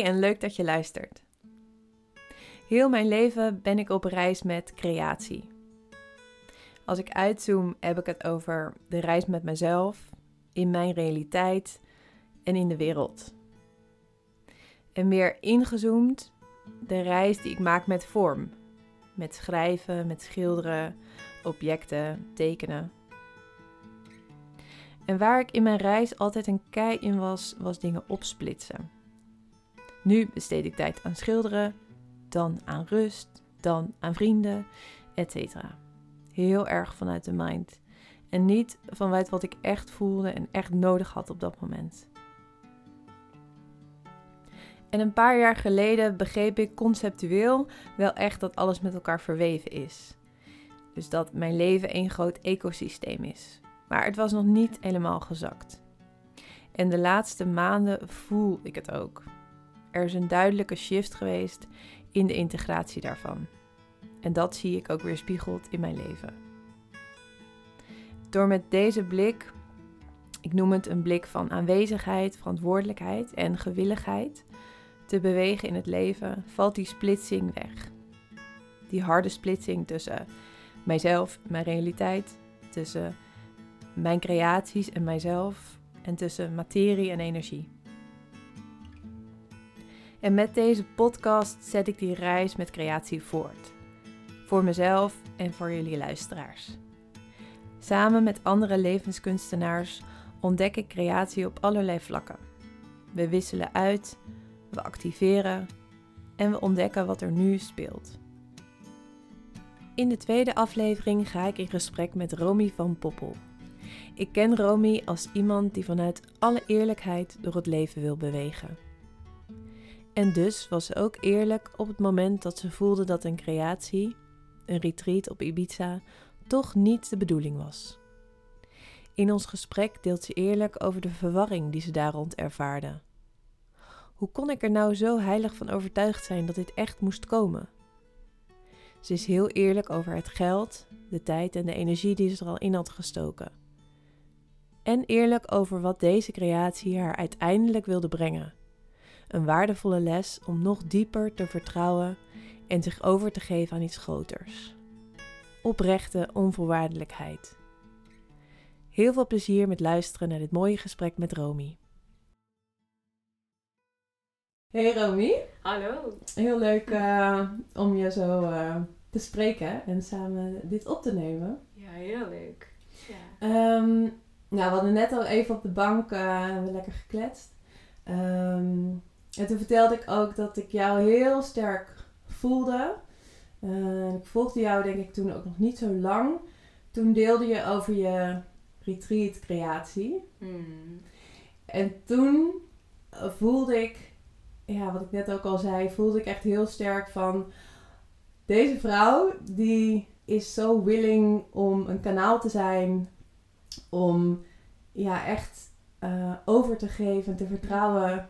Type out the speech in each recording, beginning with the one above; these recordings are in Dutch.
En leuk dat je luistert. Heel mijn leven ben ik op reis met creatie. Als ik uitzoom, heb ik het over de reis met mezelf, in mijn realiteit en in de wereld. En meer ingezoomd, de reis die ik maak met vorm. Met schrijven, met schilderen, objecten, tekenen. En waar ik in mijn reis altijd een kei in was, was dingen opsplitsen. Nu besteed ik tijd aan schilderen, dan aan rust, dan aan vrienden, etc. Heel erg vanuit de mind. En niet vanuit wat ik echt voelde en echt nodig had op dat moment. En een paar jaar geleden begreep ik conceptueel wel echt dat alles met elkaar verweven is. Dus dat mijn leven één groot ecosysteem is. Maar het was nog niet helemaal gezakt. En de laatste maanden voel ik het ook. Er is een duidelijke shift geweest in de integratie daarvan. En dat zie ik ook weer spiegeld in mijn leven. Door met deze blik, ik noem het een blik van aanwezigheid, verantwoordelijkheid en gewilligheid, te bewegen in het leven, valt die splitsing weg. Die harde splitsing tussen mijzelf, mijn realiteit, tussen mijn creaties en mijzelf en tussen materie en energie. En met deze podcast zet ik die reis met creatie voort. Voor mezelf en voor jullie luisteraars. Samen met andere levenskunstenaars ontdek ik creatie op allerlei vlakken. We wisselen uit, we activeren en we ontdekken wat er nu speelt. In de tweede aflevering ga ik in gesprek met Romy van Poppel. Ik ken Romy als iemand die vanuit alle eerlijkheid door het leven wil bewegen. En dus was ze ook eerlijk op het moment dat ze voelde dat een creatie, een retreat op Ibiza, toch niet de bedoeling was. In ons gesprek deelt ze eerlijk over de verwarring die ze daar rond ervaarde. Hoe kon ik er nou zo heilig van overtuigd zijn dat dit echt moest komen? Ze is heel eerlijk over het geld, de tijd en de energie die ze er al in had gestoken. En eerlijk over wat deze creatie haar uiteindelijk wilde brengen een waardevolle les om nog dieper te vertrouwen en zich over te geven aan iets groters. Oprechte onvoorwaardelijkheid. Heel veel plezier met luisteren naar dit mooie gesprek met Romy. Hey Romy. Hallo. Heel leuk uh, om je zo uh, te spreken en samen dit op te nemen. Ja, heel leuk. Ja. Um, nou, we hadden net al even op de bank uh, lekker gekletst. Um, en toen vertelde ik ook dat ik jou heel sterk voelde. Uh, ik volgde jou denk ik toen ook nog niet zo lang. Toen deelde je over je retreat creatie. Hmm. En toen voelde ik, ja, wat ik net ook al zei, voelde ik echt heel sterk van deze vrouw die is zo willing om een kanaal te zijn, om ja, echt uh, over te geven, te vertrouwen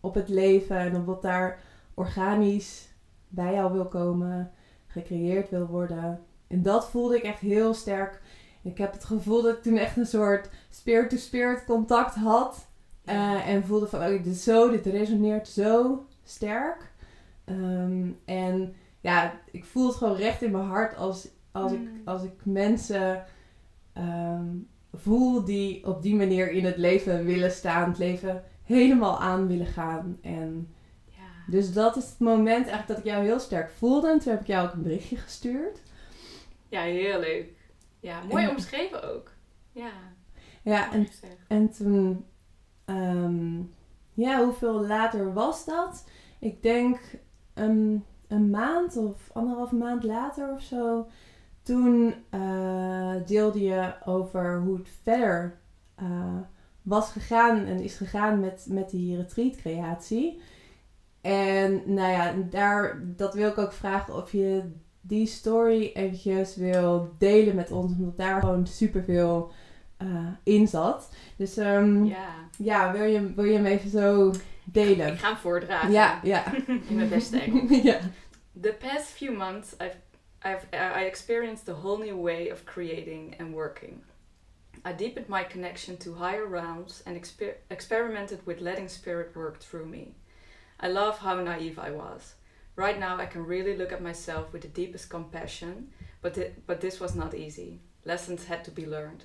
op het leven en op wat daar organisch bij jou wil komen, gecreëerd wil worden. En dat voelde ik echt heel sterk. Ik heb het gevoel dat ik toen echt een soort spirit-to-spirit contact had. Uh, en voelde van, oh, dit is zo, dit resoneert zo sterk. Ehm, en ja, ik voel het gewoon recht in mijn hart als, als, ik, mm. als ik mensen ehm, voel die op die manier in het leven willen staan. Het leven helemaal aan willen gaan. En ja. Dus dat is het moment eigenlijk dat ik jou heel sterk voelde. En toen heb ik jou ook een berichtje gestuurd. Ja, heel leuk. Ja, mooi omschreven ook. Ja. Ja, en, en toen... Ehm, ja, hoeveel later was dat? Ik denk een, een maand of anderhalf maand later of zo. Toen uh, deelde je over hoe het verder... Uh, was gegaan en is gegaan met, met die retreat creatie. En nou ja, daar, dat wil ik ook vragen of je die story eventjes wil delen met ons. Omdat daar gewoon superveel uh, in zat. Dus um, ja. ja, wil, je, wil je hem even zo delen? Ik ga hem voordragen. Ja, ja. In mijn beste Engels. ja. The past few months I've, I've, I experienced a whole new way of creating and working. I deepened my connection to higher realms and exper- experimented with letting spirit work through me. I love how naive I was. Right now, I can really look at myself with the deepest compassion, but, thi- but this was not easy. Lessons had to be learned.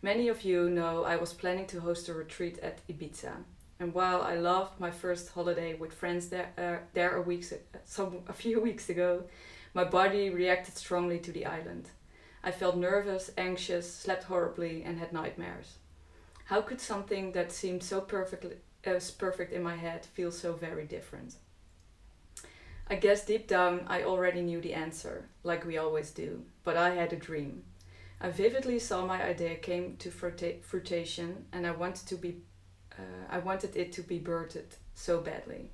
Many of you know I was planning to host a retreat at Ibiza. And while I loved my first holiday with friends there, uh, there a, weeks, some, a few weeks ago, my body reacted strongly to the island. I felt nervous, anxious, slept horribly, and had nightmares. How could something that seemed so perfectly as perfect in my head feel so very different? I guess deep down I already knew the answer, like we always do, but I had a dream. I vividly saw my idea came to fruition, and I wanted to be, uh, I wanted it to be birthed so badly.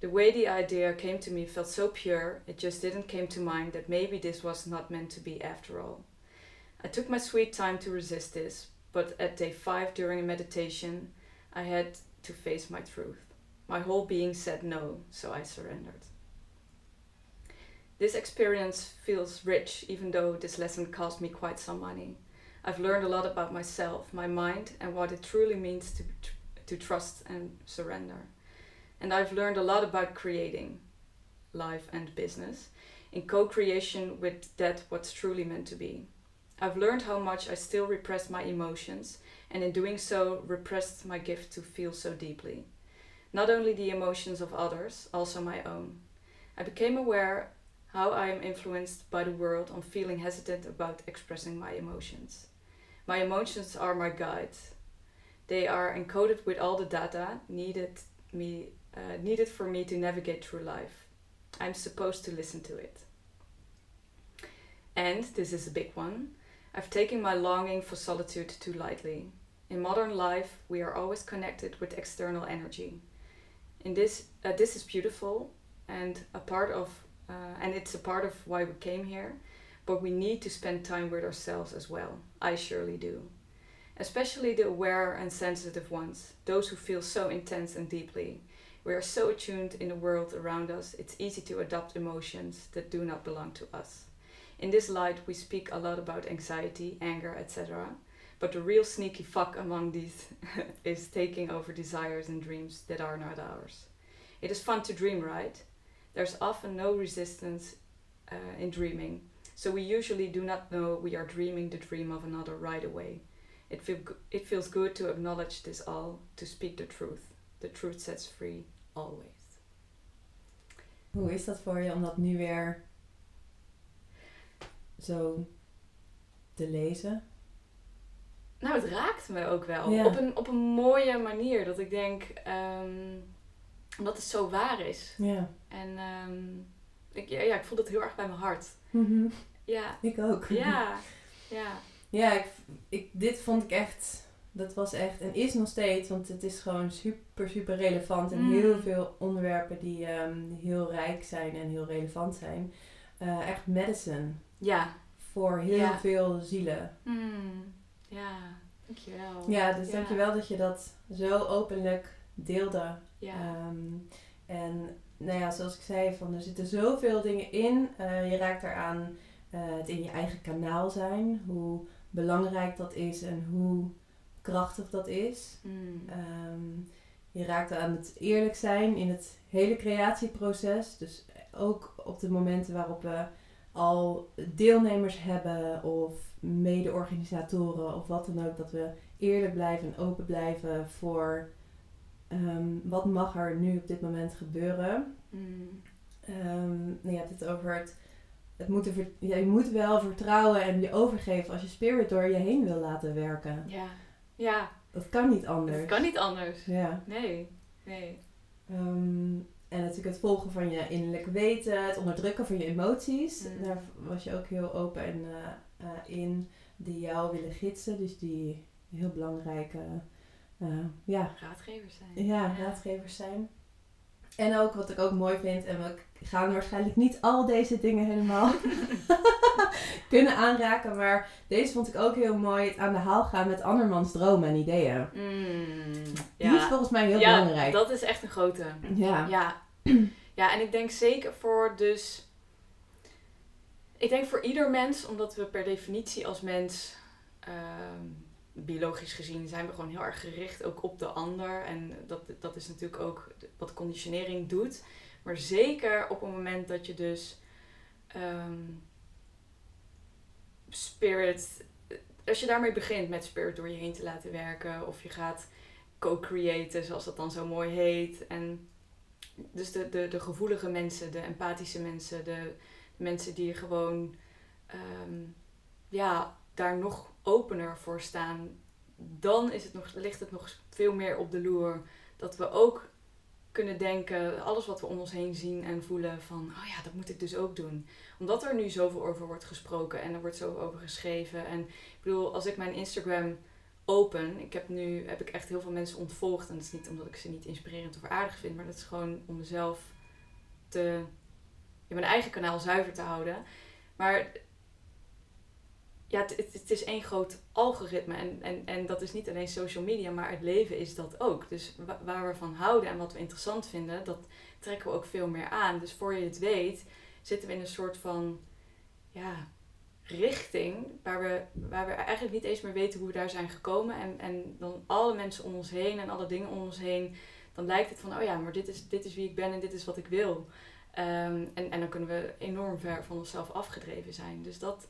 The way the idea came to me felt so pure, it just didn't came to mind that maybe this was not meant to be after all. I took my sweet time to resist this, but at day five during a meditation, I had to face my truth. My whole being said no, so I surrendered. This experience feels rich, even though this lesson cost me quite some money. I've learned a lot about myself, my mind, and what it truly means to, to trust and surrender. And I've learned a lot about creating life and business in co creation with that what's truly meant to be. I've learned how much I still repress my emotions, and in doing so, repressed my gift to feel so deeply. Not only the emotions of others, also my own. I became aware how I am influenced by the world on feeling hesitant about expressing my emotions. My emotions are my guide. They are encoded with all the data needed me uh, needed for me to navigate through life. I'm supposed to listen to it. And this is a big one. I've taken my longing for solitude too lightly. In modern life, we are always connected with external energy. In this, uh, this is beautiful and a part of, uh, and it's a part of why we came here. But we need to spend time with ourselves as well. I surely do. Especially the aware and sensitive ones, those who feel so intense and deeply. We are so attuned in the world around us, it's easy to adopt emotions that do not belong to us. In this light, we speak a lot about anxiety, anger, etc. But the real sneaky fuck among these is taking over desires and dreams that are not ours. It is fun to dream, right? There's often no resistance uh, in dreaming, so we usually do not know we are dreaming the dream of another right away. It, feel, it feels good to acknowledge this all, to speak the truth. The truth sets free, always. Hoe is dat voor je om dat nu weer zo te lezen? Nou, het raakt me ook wel. Ja. Op, een, op een mooie manier. Dat ik denk, ehm, omdat het zo waar is. Ja. En ehm, ik, ja, ja, ik voel dat heel erg bij mijn hart. Ja, Ik ook. ja, ja. Ja, ik, ik, dit vond ik echt, dat was echt en is nog steeds, want het is gewoon super, super relevant. En Mm. heel veel onderwerpen die ehm, heel rijk zijn en heel relevant zijn. Eh, echt medicine Ja. voor heel Ja. veel zielen. Hmm. Ja, dankjewel. Ja, dus Ja. dankjewel dat je dat zo openlijk deelde. Ja. Ehm, en nou ja, zoals ik zei, van, er zitten zoveel dingen in. Eh, je raakt eraan eh, het in je eigen kanaal zijn. Hoe belangrijk dat is en hoe krachtig dat is. Hmm. Ehm, je raakt aan het eerlijk zijn in het hele creatieproces. Dus ook op de momenten waarop we al deelnemers hebben of mede-organisatoren of wat dan ook. Dat we eerlijk blijven en open blijven voor ehm, wat mag er nu op dit moment gebeuren. Hmm. Ehm, nou, je hebt het over het, het moeten ja, je moet wel vertrouwen en je overgeven als je spirit door je heen wil laten werken. Ja. Ja, Dat kan niet anders. het kan niet anders. Ja. Nee, nee. Ehm, en natuurlijk het volgen van je innerlijk weten, het onderdrukken van je emoties. Mm. Daar was je ook heel open en, eh, eh, in, die jou willen gidsen. Dus die heel belangrijke eh, ja, Raadgevers zijn. ja, raadgevers zijn. En ook wat ik ook mooi vind, en we gaan waarschijnlijk niet al deze dingen helemaal kunnen aanraken, maar deze vond ik ook heel mooi, het aan de haal gaan met andermans dromen en ideeën. Hmm. Die is volgens mij heel ja, belangrijk. dat is echt een grote. Ja. Ja. ja, en ik denk zeker voor dus... Ik denk voor ieder mens, omdat we per definitie als mens... ehm, biologisch gezien zijn we gewoon heel erg gericht ook op de ander. En dat, dat is natuurlijk ook wat conditionering doet. Maar zeker op het moment dat je dus ehm, spirit, als je daarmee begint met spirit door je heen te laten werken, of je gaat co-creëten, zoals dat dan zo mooi heet. En dus de, de, de gevoelige mensen, de empathische mensen, de, mensen die gewoon ehm, ja, daar nog opener voor staan, dan is het nog, ligt het nog veel meer op de loer dat we ook kunnen denken, alles wat we om ons heen zien en voelen, van oh ja, dat moet ik dus ook doen. Omdat er nu zoveel over wordt gesproken en er wordt zoveel over geschreven. En ik bedoel, als ik mijn Instagram open, ik heb nu heb ik echt heel veel mensen ontvolgd. En dat is niet omdat ik ze niet inspirerend of aardig vind, maar dat is gewoon om mezelf te, in mijn eigen kanaal zuiver te houden. Maar ja, het, is één groot algoritme. En, en, en dat is niet alleen social media, maar het leven is dat ook. Dus waar we van houden en wat we interessant vinden, dat trekken we ook veel meer aan. Dus voor je het weet, zitten we in een soort van ja, richting waar we, waar we eigenlijk niet eens meer weten hoe we daar zijn gekomen. En, en dan alle mensen om ons heen en alle dingen om ons heen, dan lijkt het van, oh ja, maar dit is, dit is wie ik ben en dit is wat ik wil. Ehm, en, en dan kunnen we enorm ver van onszelf afgedreven zijn. Dus dat,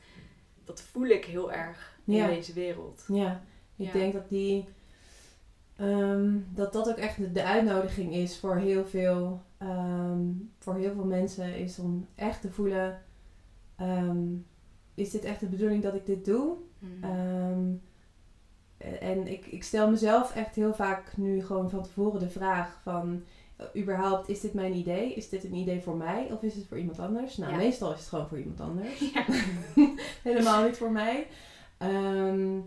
dat voel ik heel erg in deze wereld. Ja, ik denk dat die. Ehm, dat dat ook echt de, uitnodiging is voor heel veel, ehm, voor heel veel mensen, is om echt te voelen: um, is dit echt de bedoeling dat ik dit doe? Mm. en ik, ik stel mezelf echt heel vaak nu gewoon van tevoren de vraag van überhaupt, is dit mijn idee? Is dit een idee voor mij of is het voor iemand anders? Nou, meestal is het gewoon voor iemand anders. Ja. Helemaal niet voor mij. Ehm,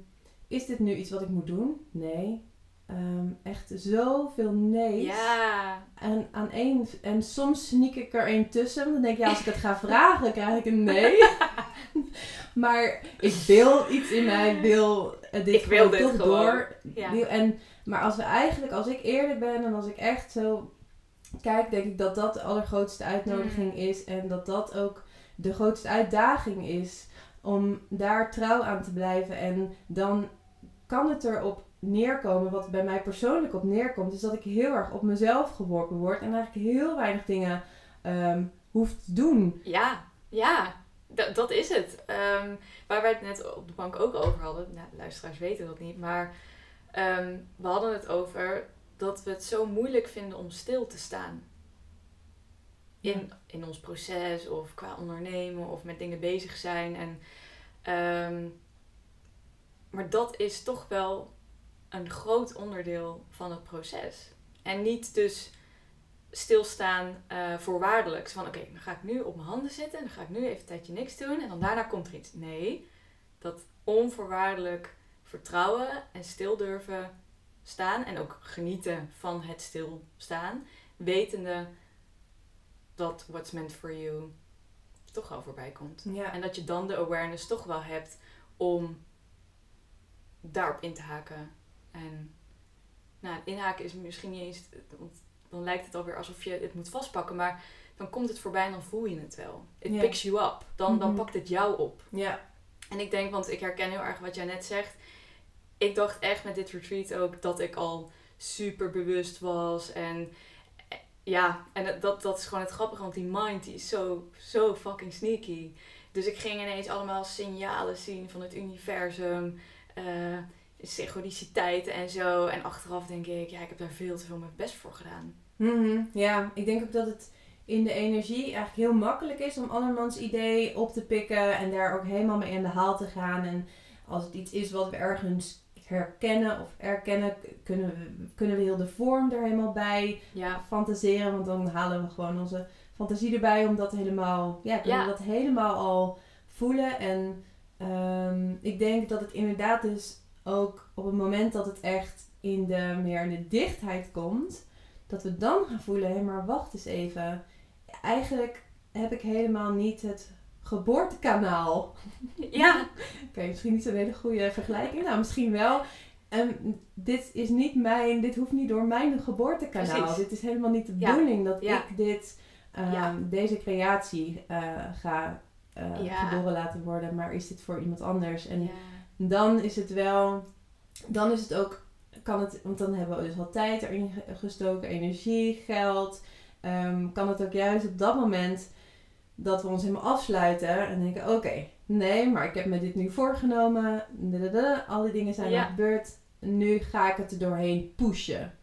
is dit nu iets wat ik moet doen? Nee. Um, echt zoveel nee. Ja. En, aan één, en soms sneak ik er een tussen. Dan denk ik, ja, als ik het ga vragen, krijg ik een nee. maar ik wil iets in mij, wil dit ik wil dit toch gewoon. door. Ja. En, maar als we eigenlijk, als ik eerlijk ben en als ik echt zo kijk, denk ik dat dat de allergrootste uitnodiging mm. is. En dat dat ook de grootste uitdaging is. Om daar trouw aan te blijven. En dan kan het erop neerkomen, wat bij mij persoonlijk op neerkomt, is dat ik heel erg op mezelf geworpen word. En eigenlijk heel weinig dingen um, hoef te doen. Ja, ja. dat is het. Um, waar wij het net op de bank ook over hadden. Nou, luisteraars weten dat niet. Maar ehm, we hadden het over dat we het zo moeilijk vinden om stil te staan. In, in ons proces of qua ondernemen of met dingen bezig zijn. En, ehm, maar dat is toch wel een groot onderdeel van het proces. En niet dus stilstaan uh, voorwaardelijk. Van oké, dan ga ik nu op mijn handen zitten en dan ga ik nu even een tijdje niks doen en dan daarna komt er iets. Nee, dat onvoorwaardelijk vertrouwen en stil durven staan en ook genieten van het stilstaan, wetende dat what's meant for you toch wel voorbij komt. Ja. En dat je dan de awareness toch wel hebt om daarop in te haken. En nou, inhaken is misschien niet eens, want dan lijkt het alweer alsof je het moet vastpakken, maar dan komt het voorbij en dan voel je het wel. It picks you up. Dan, dan mhm. pakt het jou op. Ja. En ik denk, want ik herken heel erg wat jij net zegt ik dacht echt met dit retreat ook dat ik al super bewust was. En ja, en dat, dat is gewoon het grappige, want die mind die is zo, zo fucking sneaky. Dus ik ging ineens allemaal signalen zien van het universum, uh, en zo. En achteraf denk ik, ja, ik heb daar veel te veel mijn best voor gedaan. Mm Ja, ik denk ook dat het in de energie eigenlijk heel makkelijk is om andermans idee op te pikken en daar ook helemaal mee in de haal te gaan. En als het iets is wat we ergens herkennen of erkennen, kunnen we, kunnen we heel de vorm er helemaal bij ja. fantaseren. Want dan halen we gewoon onze fantasie erbij om dat helemaal, ja, kunnen we dat helemaal al voelen. En um, ik denk dat het inderdaad dus ook op het moment dat het echt in de meer in de dichtheid komt, dat we dan gaan voelen, hé maar wacht eens even. Eigenlijk heb ik helemaal niet het geboortekanaal. Ja. Oké, misschien niet zo'n hele goede vergelijking. Nou, misschien wel. En dit is niet mijn, dit hoeft niet door mijn geboortekanaal. Dit is helemaal niet de bedoeling dat ik dit, um, deze creatie uh, ga uh, geboren laten worden. Maar is dit voor iemand anders? En dan is het wel dan is het ook, kan het, want dan hebben we dus al tijd erin gestoken, energie, geld. Ehm, kan het ook juist op dat moment dat we ons helemaal afsluiten en denken: oké, nee, maar ik heb me dit nu voorgenomen. Dadada, al die dingen zijn Ja. er gebeurd. Nu ga ik het er doorheen pushen.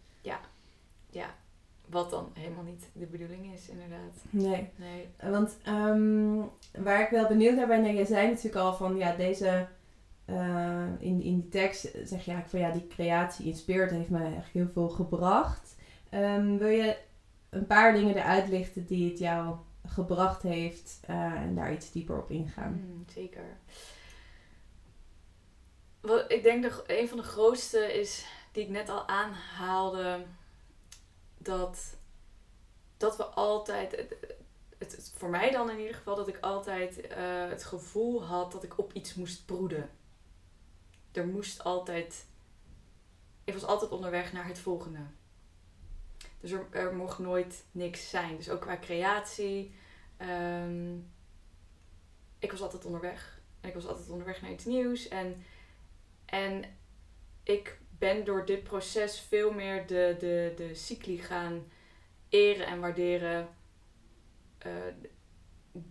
Wat dan helemaal niet de bedoeling is, inderdaad. Nee. Nee. Want ehm, waar ik wel benieuwd naar ben, en jij zei natuurlijk al van ja, deze eh, in, in die tekst zeg je eigenlijk van ja, die creatie in Spirit heeft me echt heel veel gebracht. Ehm, wil je een paar dingen eruit lichten die het jou gebracht heeft eh, en daar iets dieper op ingaan? Mm, zeker. Wat, ik denk dat een van de grootste is, die ik net al aanhaalde, dat, dat we altijd, het, voor mij dan in ieder geval, dat ik altijd eh, het gevoel had dat ik op iets moest broeden. Er moest altijd, ik was altijd onderweg naar het volgende. Dus er, er mocht nooit niks zijn. Dus ook qua creatie. ehm, ik was altijd onderweg. En ik was altijd onderweg naar iets nieuws. En, en ik ben door dit proces veel meer de, de, de cycli gaan eren en waarderen. eh,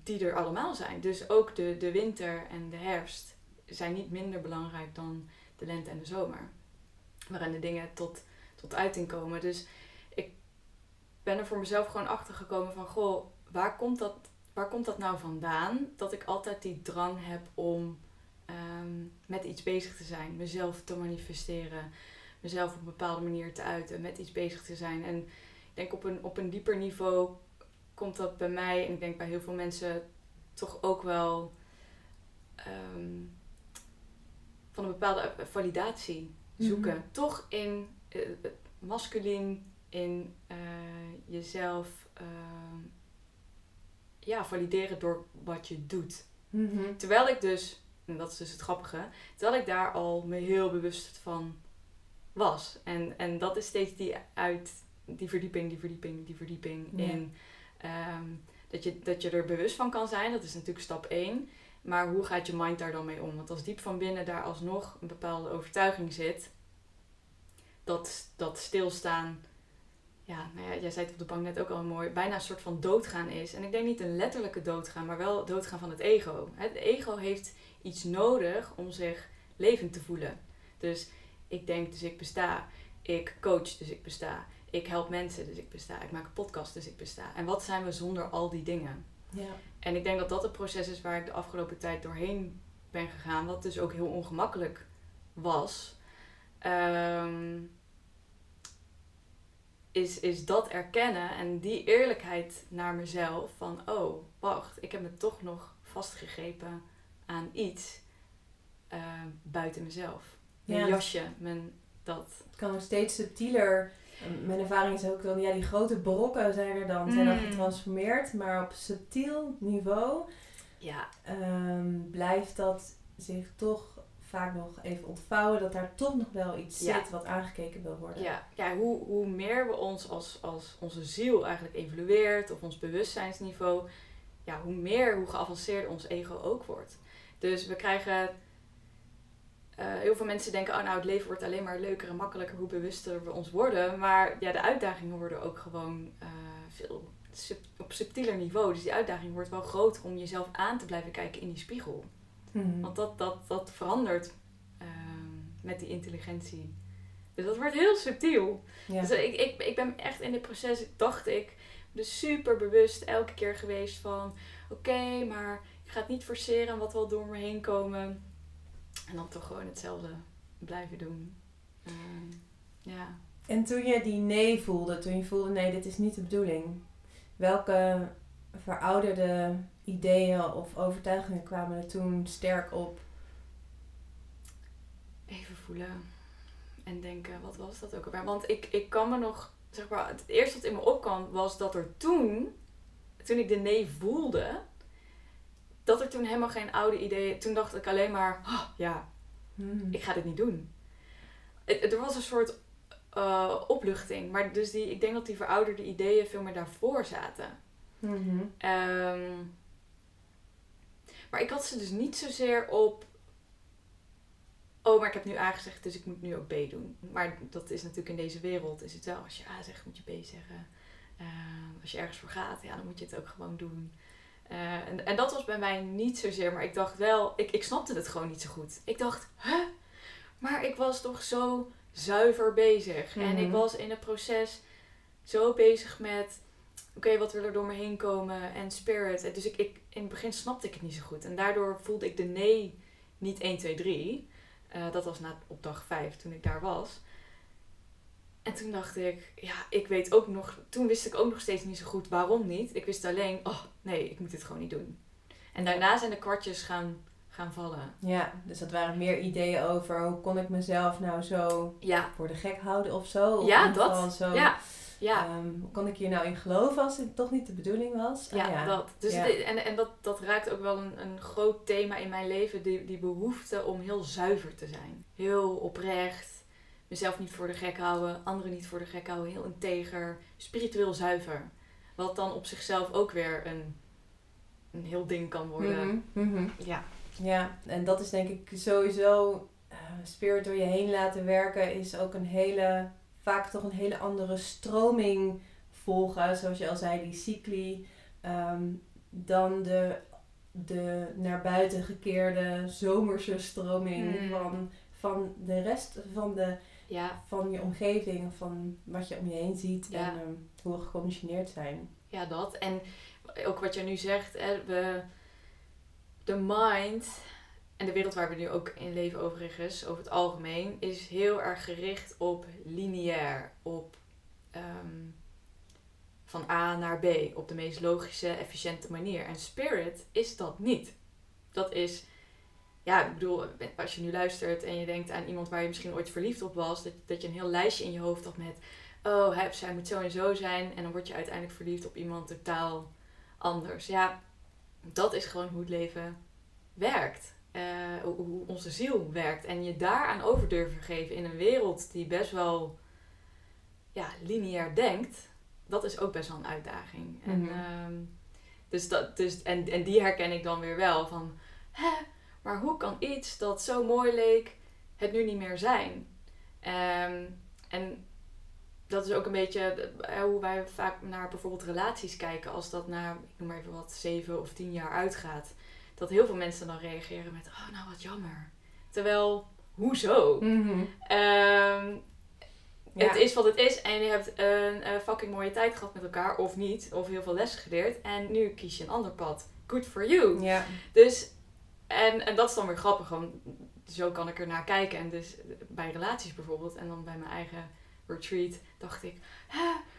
die er allemaal zijn. Dus ook de, de winter en de herfst zijn niet minder belangrijk dan de lente en de zomer. Waarin de dingen tot, tot uiting komen. Dus ben er voor mezelf gewoon achter gekomen van... Goh, waar komt dat waar komt dat nou vandaan? Dat ik altijd die drang heb om ehm, met iets bezig te zijn, mezelf te manifesteren, mezelf op een bepaalde manier te uiten, met iets bezig te zijn. En ik denk op een, op een dieper niveau komt dat bij mij en ik denk bij heel veel mensen toch ook wel ehm, van een bepaalde validatie zoeken. Mhm. Toch in eh, het masculien, in eh, jezelf ehm, ja, valideren door wat je doet. Mhm. Terwijl ik dus, en dat is dus het grappige, terwijl ik daar al me heel bewust van was. En, en dat is steeds die uit, die verdieping, die verdieping, die verdieping Ja. in. ehm, dat, je, dat je er bewust van kan zijn, dat is natuurlijk stap 1. Maar hoe gaat je mind daar dan mee om? Want als diep van binnen daar alsnog een bepaalde overtuiging zit, dat, dat stilstaan, ja, ja, jij zei het op de bank net ook al mooi, bijna een soort van doodgaan is. En ik denk niet een letterlijke doodgaan, maar wel doodgaan van het ego. Het ego heeft iets nodig om zich levend te voelen. Dus ik denk, dus ik besta. Ik coach, dus ik besta. Ik help mensen, dus ik besta. Ik maak een podcast, dus ik besta. En wat zijn we zonder al die dingen? Ja. En ik denk dat dat het proces is waar ik de afgelopen tijd doorheen ben gegaan. Wat dus ook heel ongemakkelijk was. Ehm, is, is dat erkennen en die eerlijkheid naar mezelf. Van, oh, wacht, ik heb me toch nog vastgegrepen aan iets eh, buiten mezelf. Mijn Ja. jasje, mijn dat. Het kan ook steeds subtieler. Mijn ervaring is ook dan, ja, die grote brokken zijn er dan, zijn dan Mm. getransformeerd. Maar op subtiel niveau Ja, ehm, blijft dat zich toch vaak nog even ontvouwen. Dat daar toch nog wel iets Ja. zit wat aangekeken wil worden. Ja, ja hoe, hoe meer we ons als, als onze ziel eigenlijk evolueert, of ons bewustzijnsniveau, ja, hoe meer, hoe geavanceerder ons ego ook wordt. Dus we krijgen. eh, heel veel mensen denken, oh nou, het leven wordt alleen maar leuker en makkelijker hoe bewuster we ons worden. Maar ja, de uitdagingen worden ook gewoon eh, veel sub- op subtieler niveau. Dus die uitdaging wordt wel groter om jezelf aan te blijven kijken in die spiegel. Mhm. Want dat, dat, dat verandert ehm, met die intelligentie. Dus dat wordt heel subtiel. ja. Dus ik, ik, ik ben echt in dit proces, dacht ik, dus super bewust elke keer geweest van... Oké, maar ik ga het niet forceren wat wel door me heen komen. En dan toch gewoon hetzelfde blijven doen. Ehm, ja. En toen je die nee voelde, toen je voelde nee, dit is niet de bedoeling. Welke verouderde ideeën of overtuigingen kwamen er toen sterk op? Even voelen en denken, wat was dat ook alweer? Want ik, ik kan me nog, zeg maar, het eerste wat in me opkwam was dat er toen, toen ik de nee voelde, dat er toen helemaal geen oude ideeën, toen dacht ik alleen maar, "Ah, ja, Mhm. ik ga dit niet doen. Het- Er was een soort eh, opluchting, maar dus die, ik denk dat die verouderde ideeën veel meer daarvoor zaten. Mhm. Ehm, maar ik had ze dus niet zozeer op. oh, maar ik heb nu A gezegd, dus ik moet nu ook B doen. Maar dat is natuurlijk in deze wereld, is het wel, als je A zegt, moet je B zeggen. Eh, als je ergens voor gaat, ja, dan moet je het ook gewoon doen. Eh, en, en dat was bij mij niet zozeer, maar ik dacht wel, ik, ik snapte het gewoon niet zo goed. Ik dacht, hè? Maar ik was toch zo zuiver bezig. En ik Mhm. was in het proces zo bezig met, oké, wat wil er door me heen komen en spirit. Dus ik, ik, in het begin snapte ik het niet zo goed. En daardoor voelde ik de nee niet 1, 2, 3. Eh, dat was na, op dag 5 toen ik daar was. En toen dacht ik, ja, ik weet ook nog, toen wist ik ook nog steeds niet zo goed waarom niet. Ik wist alleen, oh nee, ik moet dit gewoon niet doen. En daarna zijn de kwartjes gaan, gaan vallen. Ja, dus dat waren meer ideeën over hoe kon ik mezelf nou zo Ja, voor de gek houden of zo. Of Ja, dat. Zo, ja, ja. hoe kon ik hier nou in geloven als het toch niet de bedoeling was? Ah, Ja, dat. Dus Ja. en en dat, dat raakt ook wel een, een groot thema in mijn leven. Die, die behoefte om heel zuiver te zijn. Heel oprecht. Mezelf niet voor de gek houden. Anderen niet voor de gek houden. Heel integer. Spiritueel zuiver. Wat dan op zichzelf ook weer een, een heel ding kan worden. Mhm, mhm. Ja. Ja, en dat is denk ik sowieso eh, spirit door je heen laten werken is ook een hele, vaak toch een hele andere stroming volgen, zoals je al zei, die cycli, ehm, dan de, de naar buiten gekeerde zomerse stroming Mm. van, van de rest van, de, Ja, van je omgeving, van wat je om je heen ziet Ja. en ehm, hoe we geconditioneerd zijn. ja, dat. En ook wat je nu zegt. Hè, we, de mind en de wereld waar we nu ook in leven overigens, over het algemeen, is heel erg gericht op lineair. Op ehm, van A naar B. Op de meest logische, efficiënte manier. En spirit is dat niet. Dat is, ja, ik bedoel, als je nu luistert en je denkt aan iemand waar je misschien ooit verliefd op was, dat, dat je een heel lijstje in je hoofd had met, oh, hij zij moet zo en zo zijn. En dan word je uiteindelijk verliefd op iemand totaal anders. Ja, dat is gewoon hoe het leven werkt. Eh, hoe- onze ziel werkt. En je daaraan over durven geven in een wereld die best wel ja, lineair denkt, dat is ook best wel een uitdaging. En, Mhm. ehm, dus dat, dus, en, en die herken ik dan weer wel van, hè, maar hoe kan iets dat zo mooi leek het nu niet meer zijn? Ehm, en dat is ook een beetje eh, hoe wij vaak naar bijvoorbeeld relaties kijken. Als dat na, ik noem maar even wat, zeven of tien jaar uitgaat. Dat heel veel mensen dan reageren met, oh nou wat jammer. Terwijl, hoezo? Ehm, Ja. Het is wat het is en je hebt een eh, fucking mooie tijd gehad met elkaar, of niet, of heel veel lessen geleerd. En nu kies je een ander pad. Good for you. Ja. Dus, en, en dat is dan weer grappig, want zo kan ik er naar kijken. En dus bij relaties bijvoorbeeld, en dan bij mijn eigen retreat, dacht ik,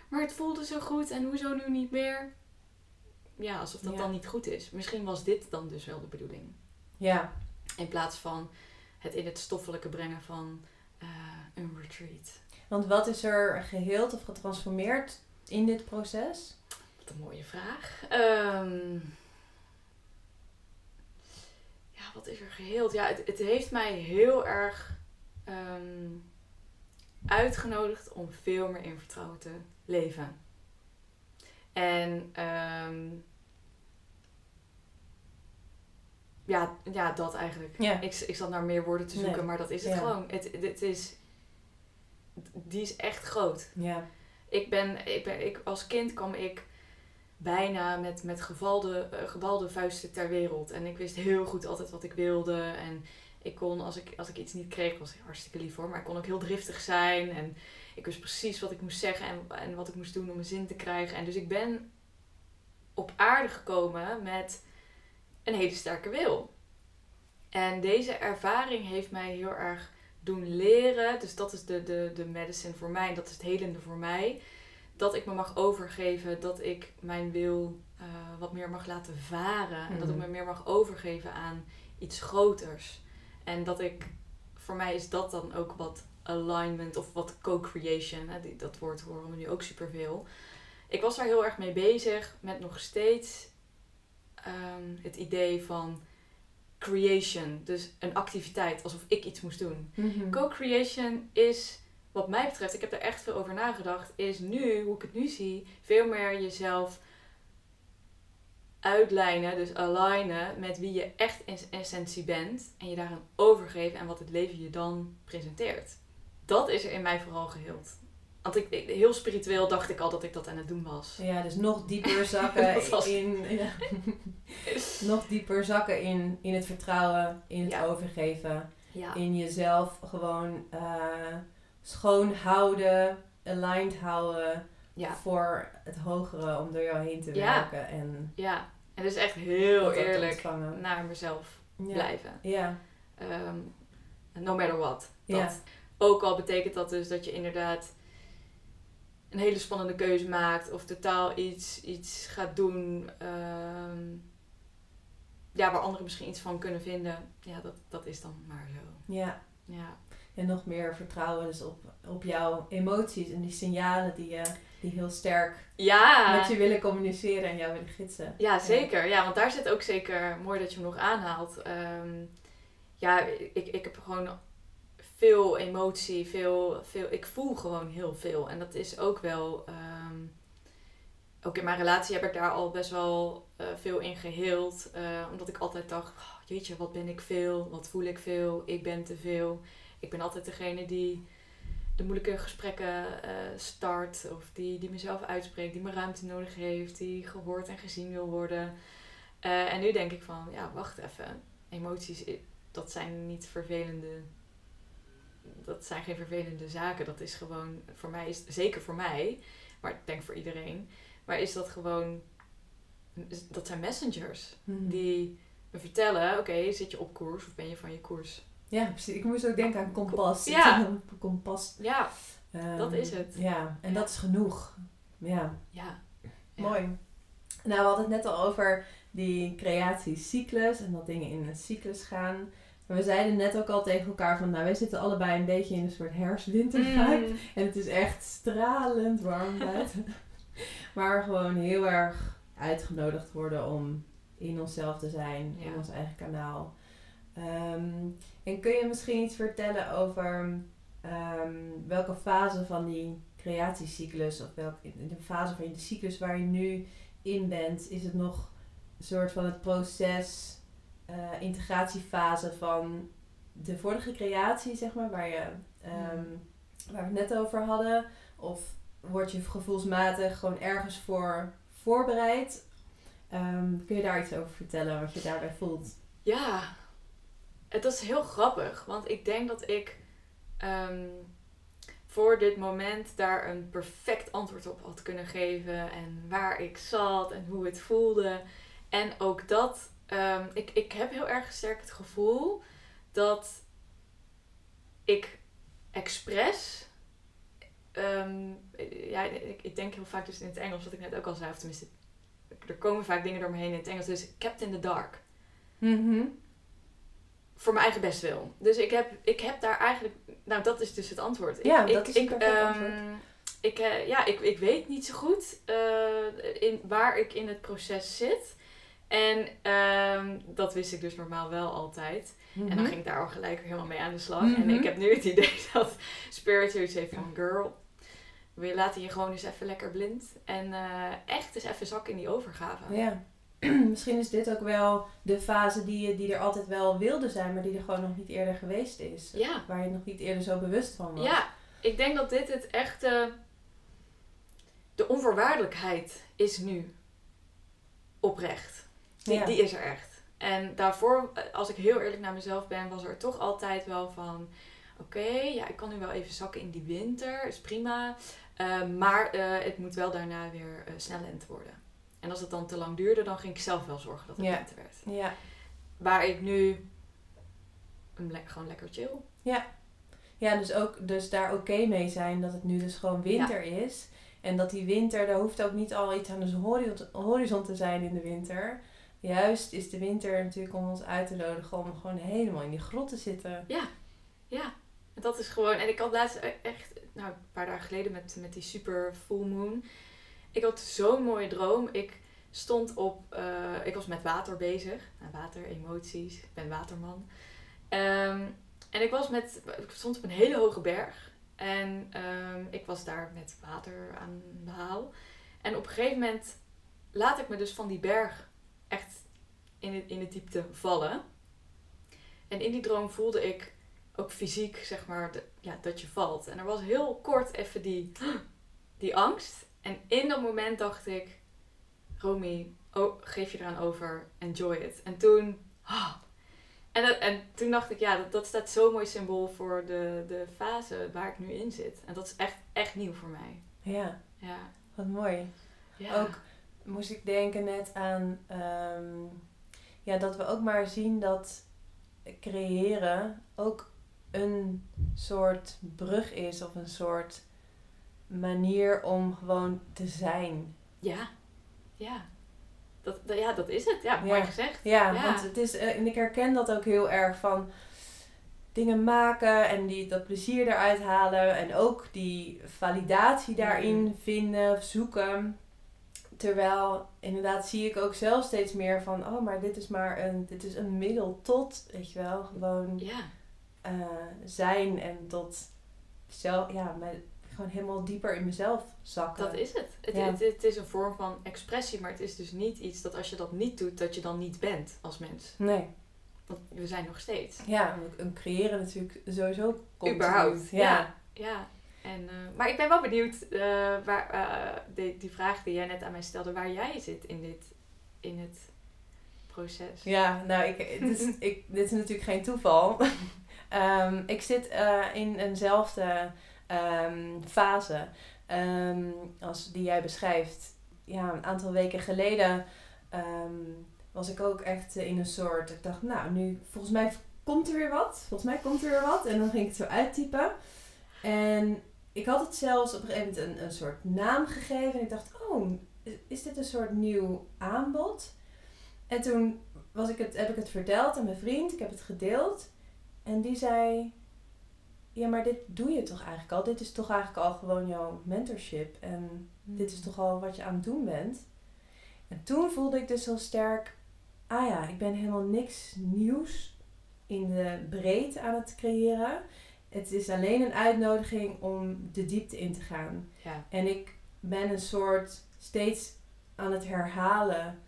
maar het voelde zo goed en hoezo nu niet meer? Ja, alsof dat Ja. dan niet goed is. Misschien was dit dan dus wel de bedoeling. ja. In plaats van het in het stoffelijke brengen van eh, een retreat. Want wat is er geheeld of getransformeerd in dit proces? Wat een mooie vraag. Ehm, ja, wat is er geheeld? Ja, het, het heeft mij heel erg ehm, uitgenodigd om veel meer in vertrouwen te leven. En ehm, ja, ja, dat eigenlijk. Ik, ik zat naar meer woorden te zoeken, Nee. maar dat is het gewoon. Het, het is, die is echt groot. Ja. Ik ben, ik ben ik, als kind kwam ik bijna met, met gevalde, eh, gebalde vuisten ter wereld. En ik wist heel goed altijd wat ik wilde. En ik kon, als ik, als ik iets niet kreeg, was ik hartstikke lief hoor. Maar ik kon ook heel driftig zijn. En ik wist precies wat ik moest zeggen en, en wat ik moest doen om een zin te krijgen. En dus ik ben op aarde gekomen met een hele sterke wil. En deze ervaring heeft mij heel erg doen leren. Dus dat is de, de, de medicine voor mij. Dat is het helende voor mij. Dat ik me mag overgeven. Dat ik mijn wil eh, wat meer mag laten varen. En dat ik Mhm. me meer mag overgeven aan iets groters. En dat ik... Voor mij is dat dan ook wat alignment of wat co-creation. Dat woord horen we nu ook superveel. Ik was daar heel erg mee bezig. Met nog steeds ehm, het idee van creation. Dus een activiteit. Alsof ik iets moest doen. Mhm. Co-creation is, wat mij betreft, ik heb er echt veel over nagedacht, is nu, hoe ik het nu zie, veel meer jezelf uitlijnen, dus alignen met wie je echt in essentie bent. En je daarin overgeven en wat het leven je dan presenteert. Dat is er in mij vooral geheeld. Want ik, heel spiritueel dacht ik al dat ik dat aan het doen was. Ja, dus nog dieper zakken was- in... ja. nog dieper zakken in, in het vertrouwen, in het Ja. overgeven. Ja. In jezelf gewoon eh, schoon houden, aligned houden voor het hogere om door jou heen te werken. En ja. En dus echt heel eerlijk naar mezelf blijven. Ja. Ehm, no matter what. Dat. Ja. Ook al betekent dat dus dat je inderdaad een hele spannende keuze maakt of totaal iets, iets gaat doen ehm, ja, waar anderen misschien iets van kunnen vinden. Ja, dat, dat is dan maar zo. ja. Ja, En nog meer vertrouwen dus op, op jouw emoties en die signalen die, je die heel sterk ja, met je willen communiceren en jou willen gidsen. ja zeker. Ja, want daar zit ook zeker, mooi dat je hem nog aanhaalt. Ehm, ja, ik, ik heb gewoon veel emotie, veel, veel, ik voel gewoon heel veel. En dat is ook wel, ehm, ook in mijn relatie heb ik daar al best wel eh, veel in geheeld. eh, omdat ik altijd dacht, oh, jeetje, wat ben ik veel, wat voel ik veel, ik ben te veel. Ik ben altijd degene die de moeilijke gesprekken eh, start. Of die, die mezelf uitspreekt, die mijn ruimte nodig heeft, die gehoord en gezien wil worden. En nu denk ik van, ja, wacht even. Emoties, dat zijn niet vervelende dat zijn geen vervelende zaken. Dat is gewoon, voor mij is zeker voor mij, maar ik denk voor iedereen, maar is dat gewoon, dat zijn messengers Mhm. die me vertellen, oké, zit je op koers of ben je van je koers? Ja, precies. Ik moest ook denken aan kompas. Ja. Een kompas. Ja, Ehm, Dat is het. Ja, en Ja. dat is genoeg. Ja, ja. Ja. mooi. Nou, we hadden het net al over die creatiecyclus en dat dingen in een cyclus gaan. Maar we zeiden net ook al tegen elkaar van, nou, wij zitten allebei een beetje in een soort herfst-wintervibe. Mm. En het is echt stralend warm buiten. maar gewoon heel erg uitgenodigd worden om in onszelf te zijn, Ja. in ons eigen kanaal. Ehm, en kun je misschien iets vertellen over ehm, welke fase van die creatiecyclus, of welke de fase van de cyclus waar je nu in bent, is het nog een soort van het proces, eh, integratiefase van de vorige creatie, zeg maar, waar, je, ehm, waar we het net over hadden? Of word je gevoelsmatig gewoon ergens voor voorbereid? Ehm, kun je daar iets over vertellen, wat je daarbij voelt? Ja, het is heel grappig, want ik denk dat ik ehm, voor dit moment daar een perfect antwoord op had kunnen geven. En waar ik zat en hoe het voelde. En ook dat, ehm, ik, ik heb heel erg sterk het gevoel dat ik expres. ehm, ja, ik, ik denk heel vaak dus in het Engels, wat ik net ook al zei, of tenminste, er komen vaak dingen door me heen in het Engels. Dus kept in the dark voor mijn eigen bestwil. Dus ik heb, ik heb daar eigenlijk... Nou, dat is dus het antwoord. Ik, Ja, ik, dat is een ik, ehm, antwoord. Ik, eh, ja, ik, ik weet niet zo goed eh, in, waar ik in het proces zit. En ehm, dat wist ik dus normaal wel altijd. En dan ging ik daar al gelijk helemaal mee aan de slag. En Mhm. ik heb nu het idee dat Spirit zoiets heeft van... Girl, we laten je gewoon eens even lekker blind. En eh, echt eens even zakken in die overgave. Ja. Misschien is dit ook wel de fase die, je, die er altijd wel wilde zijn, maar die er gewoon nog niet eerder geweest is. Ja. Waar je nog niet eerder zo bewust van was. Ja, ik denk dat dit het echte. De onvoorwaardelijkheid is nu oprecht. Die, Ja. die is er echt. En daarvoor, als ik heel eerlijk naar mezelf ben, was er toch altijd wel van: oké, ja, ik kan nu wel even zakken in die winter, is prima. Eh, maar eh, het moet wel daarna weer eh, snel lente worden. En als het dan te lang duurde, dan ging ik zelf wel zorgen dat het Ja. lente werd. Ja. Waar ik nu le- gewoon lekker chill. Ja, dus, ook, dus daar oké mee zijn dat het nu dus gewoon winter is. En dat die winter, daar hoeft ook niet al iets aan de horizon, horizon te zijn in de winter. Juist is de winter natuurlijk om ons uit te nodigen om gewoon helemaal in die grot te zitten. Ja, en dat is gewoon. En ik had laatst e- echt, nou, een paar dagen geleden met, met die super full moon. Ik had zo'n mooie droom. Ik stond op, eh, ik was met water bezig. Nou, water, emoties. Ik ben waterman. Ehm, en ik was met, ik stond op een hele hoge berg. En ehm, ik was daar met water aan de haal. En op een gegeven moment laat ik me dus van die berg in, het, in de diepte vallen. En in die droom voelde ik ook fysiek, zeg maar, de- ja, dat je valt. En er was heel kort even die, die angst. En in dat moment dacht ik, Romy, oh, geef je eraan over, enjoy it. En toen, ah. en, dat- en toen dacht ik, ja, dat, dat staat zo'n mooi symbool voor de, de fase waar ik nu in zit. En dat is echt, echt nieuw voor mij. Ja, Ja. wat mooi. ja. Ook moest ik denken net aan ehm, ja, dat we ook maar zien dat creëren ook een soort brug is of een soort manier om gewoon te zijn. Ja, ja. Dat, dat- ja, dat is het. Ja, mooi Ja. gezegd. Ja, Ja. want het is, eh, en ik herken dat ook heel erg van dingen maken en die, dat plezier eruit halen en ook die validatie daarin Mm. vinden of zoeken. Terwijl inderdaad zie ik ook zelf steeds meer van, oh, maar dit is maar een, dit is een middel tot, weet je wel, gewoon Ja, eh, zijn en tot zelf, ja, mij, gewoon helemaal dieper in mezelf zakken. dat is het. Het, Ja. het. het is een vorm van expressie, maar het is dus niet iets dat als je dat niet doet, dat je dan niet bent als mens. Nee, Want we zijn nog steeds. ja, en een creëren natuurlijk sowieso continu. Überhaupt. Ja. Ja. ja. En, eh, maar ik ben wel benieuwd, eh, waar, eh, die, die vraag die jij net aan mij stelde, waar jij zit in, dit, in het proces. Ja, nou, ik, dit, is, ik, dit is natuurlijk geen toeval. Ehm, ik zit in eenzelfde ehm, fase ehm, als die jij beschrijft. Ja, een aantal weken geleden was ik ook echt in een soort... Ik dacht, nou, nu volgens mij komt er weer wat. Volgens mij komt er weer wat. En dan ging ik het zo uittypen. En ik had het zelfs op een gegeven moment een, een soort naam gegeven. En ik dacht, oh, is dit een soort nieuw aanbod? En toen was ik het, heb ik het verteld aan mijn vriend. Ik heb het gedeeld. En die zei... Ja, maar dit doe je toch eigenlijk al? Dit is toch eigenlijk al gewoon jouw mentorship. En dit is toch al wat je aan het doen bent? En toen voelde ik dus heel sterk... Ah ja, ik ben helemaal niks nieuws in de breedte aan het creëren. Het is alleen een uitnodiging om de diepte in te gaan. Ja. En ik ben een soort steeds aan het herhalen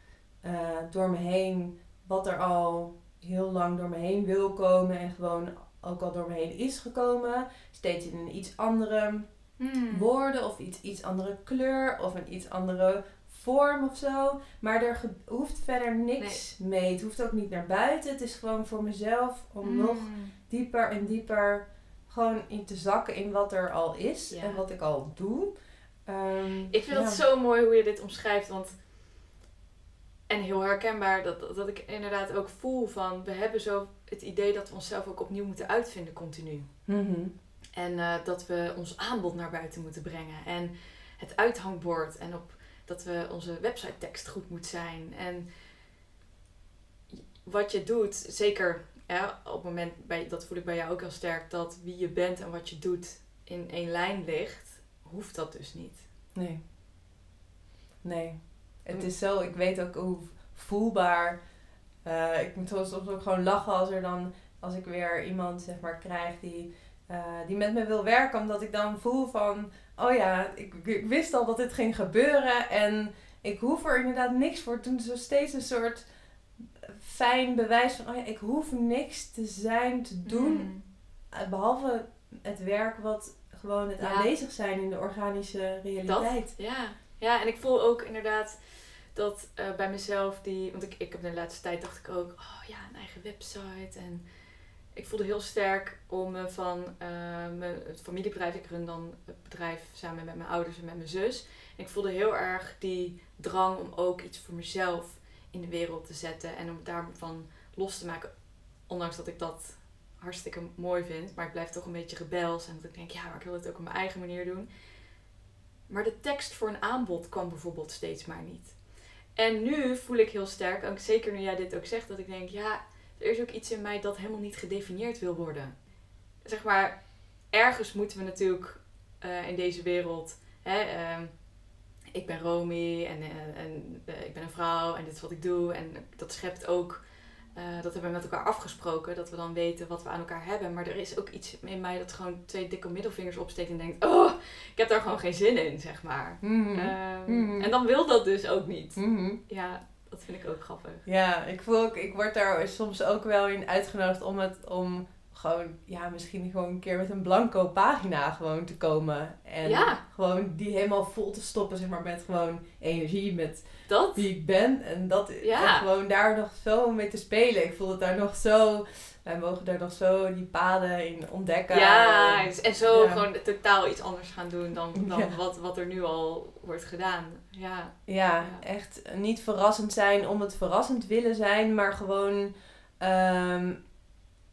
eh, door me heen wat er al heel lang door me heen wil komen en gewoon ook al door me heen is gekomen. Steeds in een iets andere Hmm. woorden of iets, iets andere kleur of een iets andere vorm of zo. Maar er hoeft verder niks mee. Het hoeft ook niet naar buiten. Het is gewoon voor mezelf om Hmm. nog dieper en dieper gewoon in te zakken in wat er al is Ja. en wat ik al doe. Ehm, Ik vind ja. het zo mooi hoe je dit omschrijft, want en heel herkenbaar dat, dat- dat ik inderdaad ook voel van we hebben zo het idee dat we onszelf ook opnieuw moeten uitvinden continu. Mhm. En eh, dat we ons aanbod naar buiten moeten brengen. En het uithangbord. En op, dat we onze website tekst goed moet zijn. En wat je doet, zeker ja, op het moment, bij, dat voel ik bij jou ook heel sterk, dat wie je bent en wat je doet in één lijn ligt, hoeft dat dus niet. Nee. Nee. Het Mm. is zo, ik weet ook hoe voelbaar. eh, ik moet soms ook gewoon lachen als er dan, als ik weer iemand zeg maar krijg die, eh, die met me wil werken, omdat ik dan voel van, oh ja, ik, ik wist al dat dit ging gebeuren en ik hoef er inderdaad niks voor. Toen zo steeds een soort fijn bewijs van, oh ja, ik hoef niks te zijn, te doen, Mm. eh, behalve het werk wat gewoon het Ja. aanwezig zijn in de organische realiteit. Ja. ja, en ik voel ook inderdaad dat eh, bij mezelf die. Want ik, ik heb de laatste tijd dacht ik ook, oh ja, een eigen website. En ik voelde heel sterk om me van eh, mijn, het familiebedrijf. Ik run dan het bedrijf samen met mijn ouders en met mijn zus. En ik voelde heel erg die drang om ook iets voor mezelf in de wereld te zetten. En om daarvan los te maken. Ondanks dat ik dat hartstikke mooi vind. Maar ik blijf toch een beetje rebels. En dat ik denk, ja, maar ik wil het ook op mijn eigen manier doen. Maar de tekst voor een aanbod kwam bijvoorbeeld steeds maar niet. En nu voel ik heel sterk, ook zeker nu jij dit ook zegt, dat ik denk, ja, er is ook iets in mij dat helemaal niet gedefinieerd wil worden. Zeg maar, ergens moeten we natuurlijk eh, in deze wereld, hè, ehm, ik ben Romy en, eh, en eh, ik ben een vrouw en dit is wat ik doe. En dat schept ook, eh, dat hebben we met elkaar afgesproken, dat we dan weten wat we aan elkaar hebben. Maar er is ook iets in mij dat gewoon twee dikke middelvingers opsteekt en denkt, oh, ik heb daar gewoon geen zin in, zeg maar. Mhm. Ehm, Mhm. En dan wil dat dus ook niet. Mhm. Ja, Dat vind ik ook grappig. Ja, ik voel ook, ik word daar soms ook wel in uitgenodigd om het om gewoon, ja, misschien gewoon een keer met een blanco pagina gewoon te komen. En Ja. gewoon die helemaal vol te stoppen, zeg maar, met gewoon energie, met Dat? wie ik ben. En dat Ja. en gewoon daar nog zo mee te spelen. Ik voel het daar nog zo, wij mogen daar nog zo die paden in ontdekken. Ja, En- en zo ja. gewoon totaal iets anders gaan doen dan, dan wat, wat er nu al wordt gedaan. Ja, Ja, Ja. echt niet verrassend zijn om het verrassend willen zijn, maar gewoon ehm,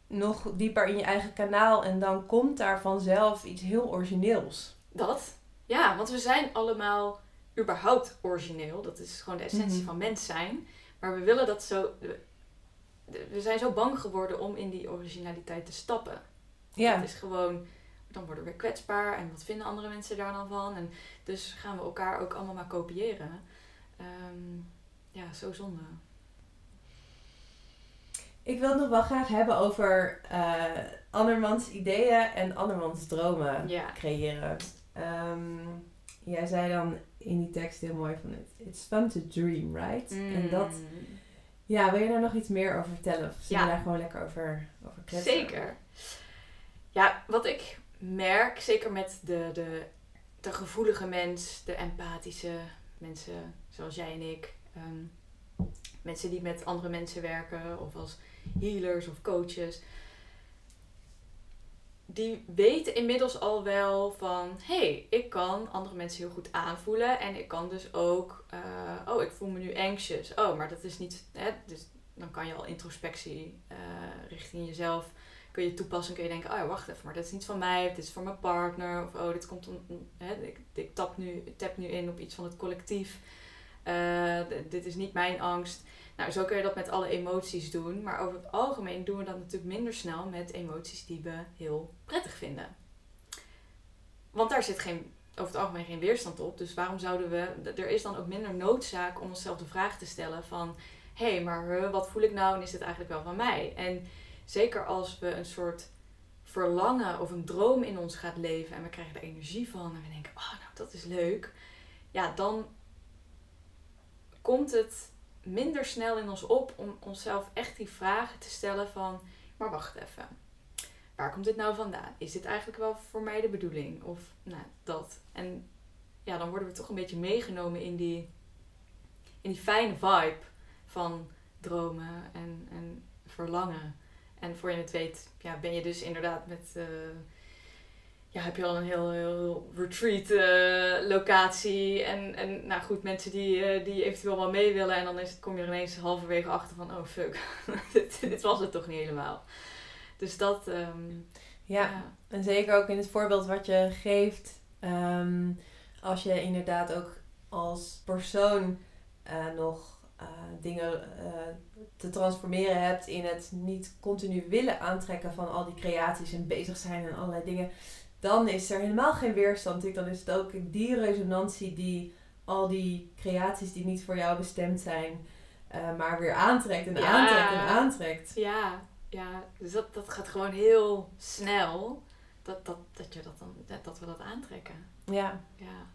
nog dieper in je eigen kanaal. En dan komt daar vanzelf iets heel origineels. dat. Ja, want we zijn allemaal überhaupt origineel. Dat is gewoon de essentie Mhm. van mens zijn. Maar we willen dat zo... We zijn zo bang geworden om in die originaliteit te stappen. Ja, Het is gewoon, dan worden we kwetsbaar en wat vinden andere mensen daar dan van? En dus gaan we elkaar ook allemaal maar kopiëren. Ehm, ja, zo zonde. Ik wil het nog wel graag hebben over eh andermans ideeën en andermans dromen Ja. creëren. Ehm, jij zei dan in die tekst heel mooi van It's fun to dream, right? En dat, Mm, ja, wil je daar nog iets meer over vertellen? Of zullen Ja. we daar gewoon lekker over, over kletsen? Zeker. Ja, wat ik merk, zeker met de, de, de gevoelige mens, de empathische mensen zoals jij en ik, ehm, mensen die met andere mensen werken of als healers of coaches, die weten inmiddels al wel van, hé, hey, ik kan andere mensen heel goed aanvoelen en ik kan dus ook, eh, oh, ik voel me nu anxious. Oh, maar dat is niet, hè, dus dan kan je al introspectie eh, richting jezelf kun je toepassen. Kun je denken, oh ja, wacht even, maar dat is niet van mij. Dit is van mijn partner. Of oh, dit komt om, hè, ik, ik tap, nu, tap nu in op iets van het collectief. Eh, dit is niet mijn angst. Nou, zo kun je dat met alle emoties doen. Maar over het algemeen doen we dat natuurlijk minder snel met emoties die we heel prettig vinden. Want daar zit geen, over het algemeen geen weerstand op. Dus waarom zouden we... Er is dan ook minder noodzaak om onszelf de vraag te stellen van... Hé, hey, maar huh, wat voel ik nou en is dit eigenlijk wel van mij? En zeker als we een soort verlangen of een droom in ons gaat leven... en we krijgen er energie van en we denken... Oh, nou, dat is leuk. Ja, dan komt het minder snel in ons op om onszelf echt die vragen te stellen van... Maar wacht even. Waar komt dit nou vandaan? Is dit eigenlijk wel voor mij de bedoeling? Of nou, dat. En ja, dan worden we toch een beetje meegenomen in die, in die fijne vibe van dromen en, en verlangen. En voor je het weet, ja, ben je dus inderdaad met. eh, ja, heb je al een heel, heel retreat eh, locatie. En, en nou goed, mensen die, eh, die eventueel wel mee willen. En dan is, kom je er ineens halverwege achter van, oh fuck, dit, dit was het toch niet helemaal. Dus dat, ehm, Ja, en zeker ook in het voorbeeld wat je geeft. ehm, als je inderdaad ook als persoon eh, nog dingen te transformeren hebt in het niet continu willen aantrekken van al die creaties en bezig zijn en allerlei dingen. Dan is er helemaal geen weerstand. Ik- Dan is het ook die resonantie die al die creaties die niet voor jou bestemd zijn, eh, maar weer aantrekt en Ja. aantrekt en aantrekt. Ja, ja. Dus dat, dat gaat gewoon heel snel. Dat, dat, dat, je dat, dan, dat, dat we dat aantrekken. Ja. Ja.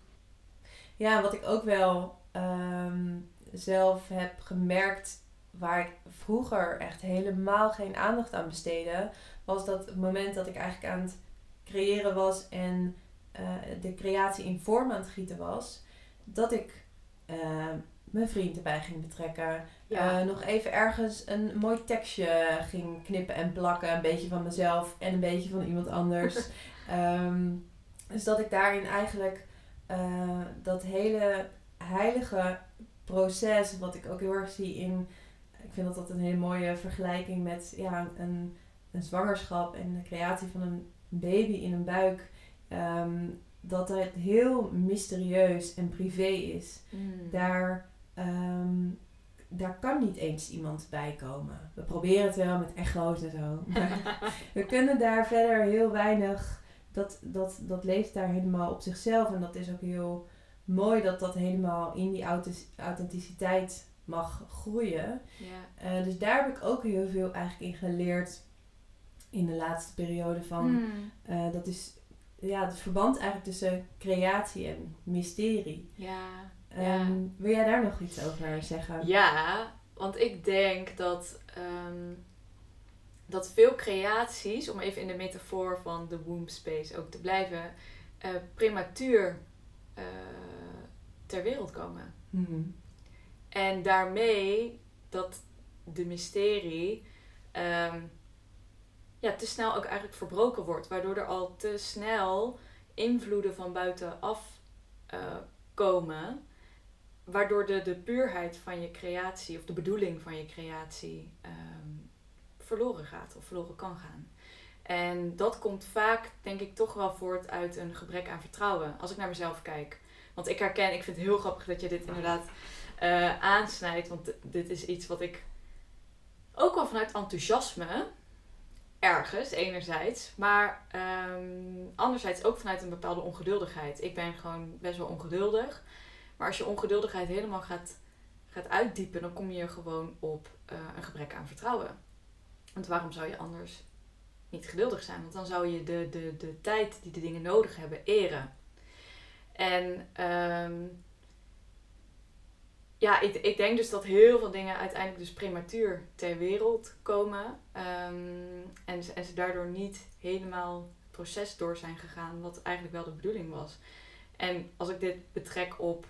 Ja, wat ik ook wel ehm, zelf heb gemerkt, waar ik vroeger echt helemaal geen aandacht aan besteedde, was dat het moment dat ik eigenlijk aan het creëren was en eh, de creatie in vorm aan het gieten was, dat ik eh, mijn vriend erbij ging betrekken. Ja. Eh, nog even ergens een mooi tekstje ging knippen en plakken. Een beetje van mezelf en een beetje van iemand anders. Ehm, dus dat ik daarin eigenlijk dat hele heilige proces, wat ik ook heel erg zie in. Ik vind dat dat een hele mooie vergelijking met ja, een, een zwangerschap en de creatie van een baby in een buik. ehm, dat het heel mysterieus en privé is Mm. daar, ehm, daar kan niet eens iemand bij komen. We proberen het wel met echo's en zo. Maar we kunnen daar verder heel weinig. Dat, dat, dat leeft daar helemaal op zichzelf. En dat is ook heel mooi dat dat helemaal in die authenticiteit mag groeien. Ja. Eh, dus daar heb ik ook heel veel eigenlijk in geleerd in de laatste periode van. Mm. eh, dat is ja, het verband eigenlijk tussen creatie en mysterie. Ja. Ehm, wil jij daar nog iets over zeggen? Ja, want ik denk dat, ehm, dat veel creaties, om even in de metafoor van de womb space ook te blijven, uh, prematuur uh, ter wereld komen. Mhm. En daarmee dat de mysterie ehm, ja, te snel ook eigenlijk verbroken wordt. Waardoor er al te snel invloeden van buitenaf uh, komen. Waardoor de, de puurheid van je creatie of de bedoeling van je creatie ehm, verloren gaat of verloren kan gaan. En dat komt vaak, denk ik, toch wel voort uit een gebrek aan vertrouwen. Als ik naar mezelf kijk. Want ik herken, ik vind het heel grappig dat je dit inderdaad uh, aansnijdt. Want dit is iets wat ik ook wel vanuit enthousiasme, ergens enerzijds, maar um, anderzijds ook vanuit een bepaalde ongeduldigheid. Ik ben gewoon best wel ongeduldig. Maar als je ongeduldigheid helemaal gaat, gaat uitdiepen, dan kom je gewoon op uh, een gebrek aan vertrouwen. Want waarom zou je anders niet geduldig zijn? Want dan zou je de, de, de tijd die de dingen nodig hebben eren. En um, ja, ik, ik denk dus dat heel veel dingen uiteindelijk dus prematuur ter wereld komen. Um, en, en ze daardoor niet helemaal het proces door zijn gegaan, wat eigenlijk wel de bedoeling was. En als ik dit betrek op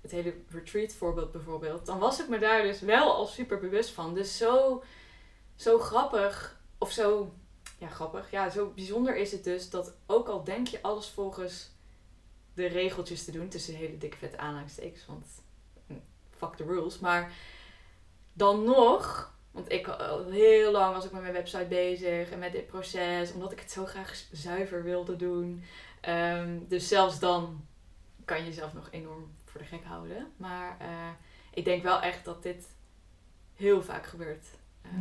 het hele retreat voorbeeld bijvoorbeeld, dan was ik me daar dus wel al super bewust van. Dus zo, zo grappig, of zo, ja grappig, ja zo bijzonder is het dus dat ook al denk je alles volgens de regeltjes te doen, tussen hele dikke vette aanhalingstekens, want fuck the rules. Maar dan nog, want ik al heel lang was ik met mijn website bezig en met dit proces, omdat ik het zo graag zuiver wilde doen. Ehm, dus zelfs dan kan je jezelf nog enorm voor de gek houden. Maar uh, ik denk wel echt dat dit heel vaak gebeurt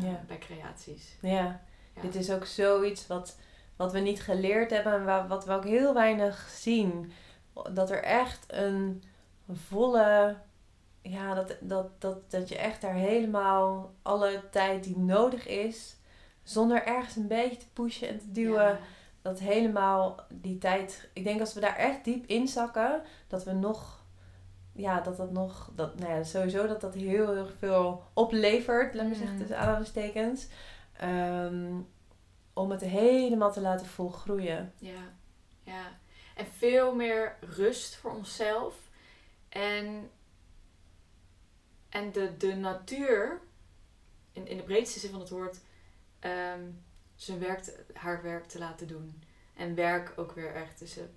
uh, bij creaties. Ja. ja. dit is ook zoiets wat, wat we niet geleerd hebben en wat we ook heel weinig zien. Dat er echt een volle ja, dat, dat, dat, dat je echt daar helemaal alle tijd die nodig is, zonder ergens een beetje te pushen en te duwen, dat helemaal die tijd. Ik denk als we daar echt diep in zakken, dat we nog, ja, dat dat nog, dat, nou ja, sowieso dat dat heel, heel veel oplevert, laat me zeggen, mm. tussen aanhalingstekens. Um, om het helemaal te laten volgroeien. Ja, ja. En veel meer rust voor onszelf. En en de, de natuur, in, in de breedste zin van het woord, um, zijn werk, haar werk te laten doen. En werk ook weer echt tussen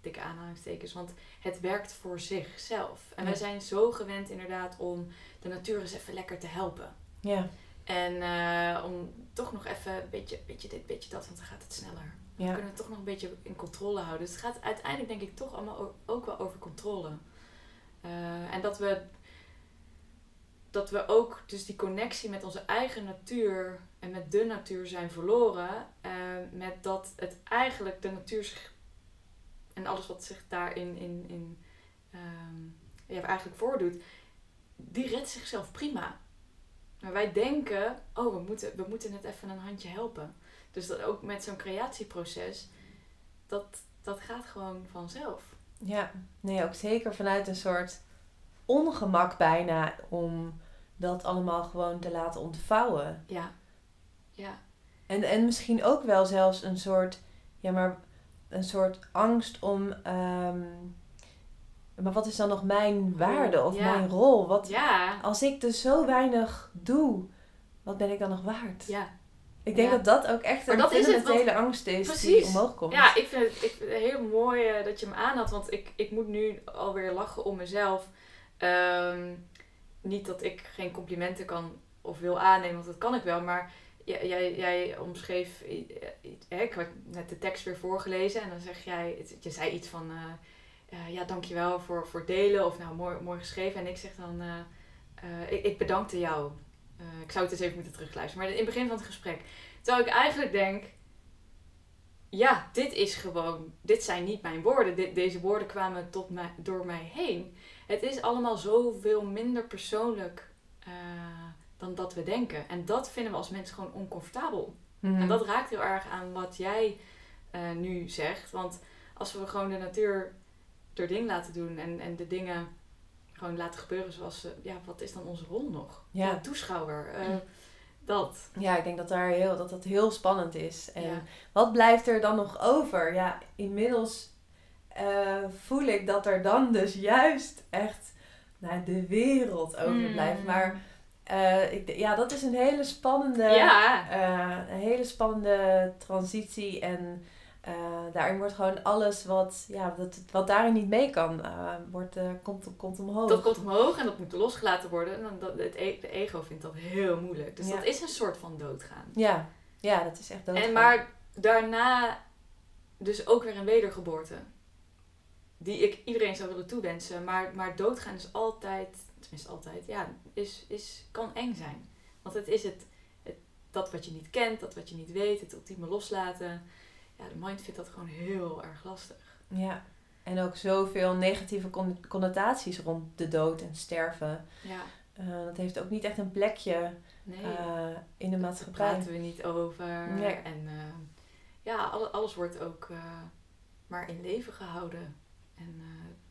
dikke aanhalingstekens. Want het werkt voor zichzelf. En wij zijn zo gewend inderdaad om de natuur eens even lekker te helpen. Ja. En uh, om toch nog even een beetje, beetje dit, beetje dat, want dan gaat het sneller. Ja. We kunnen het toch nog een beetje in controle houden. Dus het gaat uiteindelijk denk ik toch allemaal ook wel over controle. Uh, en dat we dat we ook dus die connectie met onze eigen natuur en met de natuur zijn verloren. Uh, met dat het eigenlijk de natuur zich en alles wat zich daarin in, in, um, ja, eigenlijk voordoet, die redt zichzelf prima. Maar wij denken, oh, we moeten, we moeten het even een handje helpen. Dus dat ook met zo'n creatieproces, dat, dat gaat gewoon vanzelf. Ja, nee, ook zeker vanuit een soort ongemak bijna om dat allemaal gewoon te laten ontvouwen. Ja. Ja. En, en misschien ook wel zelfs een soort, ja, maar een soort angst om. Um, maar wat is dan nog mijn waarde of mijn rol? Wat, ja. Als ik dus zo weinig doe, wat ben ik dan nog waard? Ja. Ik denk dat dat ook echt een fundamentele angst is precies. die omhoog komt. Ja, ik vind het, ik vind het heel mooi uh, dat je me aanhad. Want ik, ik moet nu alweer lachen om mezelf. Um, niet dat ik geen complimenten kan of wil aannemen, want dat kan ik wel. Maar jij, jij, jij omschreef, hè, ik heb net de tekst weer voorgelezen en dan zeg jij, je zei iets van, uh, uh, ja dankjewel voor, voor delen of nou mooi, mooi geschreven. En ik zeg dan, ik, ik bedankte jou. ik zou het eens even moeten terugluisteren, maar in het begin van het gesprek. Terwijl ik eigenlijk denk, ja, dit is gewoon, dit zijn niet mijn woorden. Dit, deze woorden kwamen tot mij, door mij heen het is allemaal zoveel minder persoonlijk uh, dan dat we denken. En dat vinden we als mensen gewoon oncomfortabel. Mhm. En dat raakt heel erg aan wat jij uh, nu zegt. Want als we gewoon de natuur door ding laten doen en, en de dingen gewoon laten gebeuren zoals ze... Ja, wat is dan onze rol nog? Ja. toeschouwer. eh, dat. Ja, ik denk dat, daar heel, dat dat heel spannend is. En Ja. wat blijft er dan nog over? Ja, inmiddels eh, voel ik dat er dan dus juist echt nou, de wereld overblijft. Mm. Maar eh, ik, ja, dat is een hele spannende, Ja. eh, een hele spannende transitie. En daarin wordt gewoon alles wat, ja, dat, wat daarin niet mee kan, wordt, komt, komt omhoog. Dat komt omhoog en dat moet losgelaten worden. En dat, het e- de ego vindt dat heel moeilijk. Dus Ja. dat is een soort van doodgaan. Ja, ja, dat is echt doodgaan. En maar daarna dus ook weer een wedergeboorte. Die ik iedereen zou willen toewensen. Maar, maar doodgaan is altijd, tenminste altijd, ja, is, is, kan eng zijn. Want het is het, het, dat wat je niet kent, dat wat je niet weet, het ultieme loslaten. Ja, de mind vindt dat gewoon heel erg lastig. Ja, en ook zoveel negatieve con- connotaties rond de dood en sterven. Ja, Eh, dat heeft ook niet echt een plekje nee. eh, in de Daar maatschappij. praten we niet over. Nee. En eh, ja, alle- alles wordt ook maar in leven gehouden. En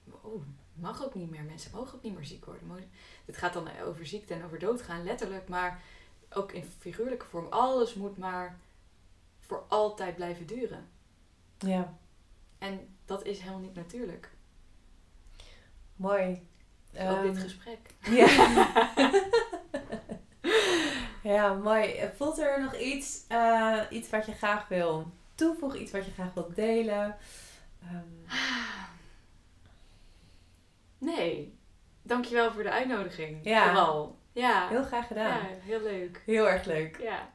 eh, oh, mag ook niet meer. Mensen mogen ook niet meer ziek worden. Dit gaat dan over ziekte en over doodgaan, letterlijk. Maar ook in figuurlijke vorm. Alles moet maar voor altijd blijven duren. Ja, En dat is helemaal niet natuurlijk. mooi. ook dit Ehm, gesprek. Ja. ja, mooi. Voelt er nog iets, eh, iets wat je graag wil toevoegen? Iets wat je graag wilt delen? Ehm, Nee. Dankjewel voor de uitnodiging. Ja. Vooral. Ja. heel graag gedaan. ja, heel leuk. Heel erg leuk. Ja.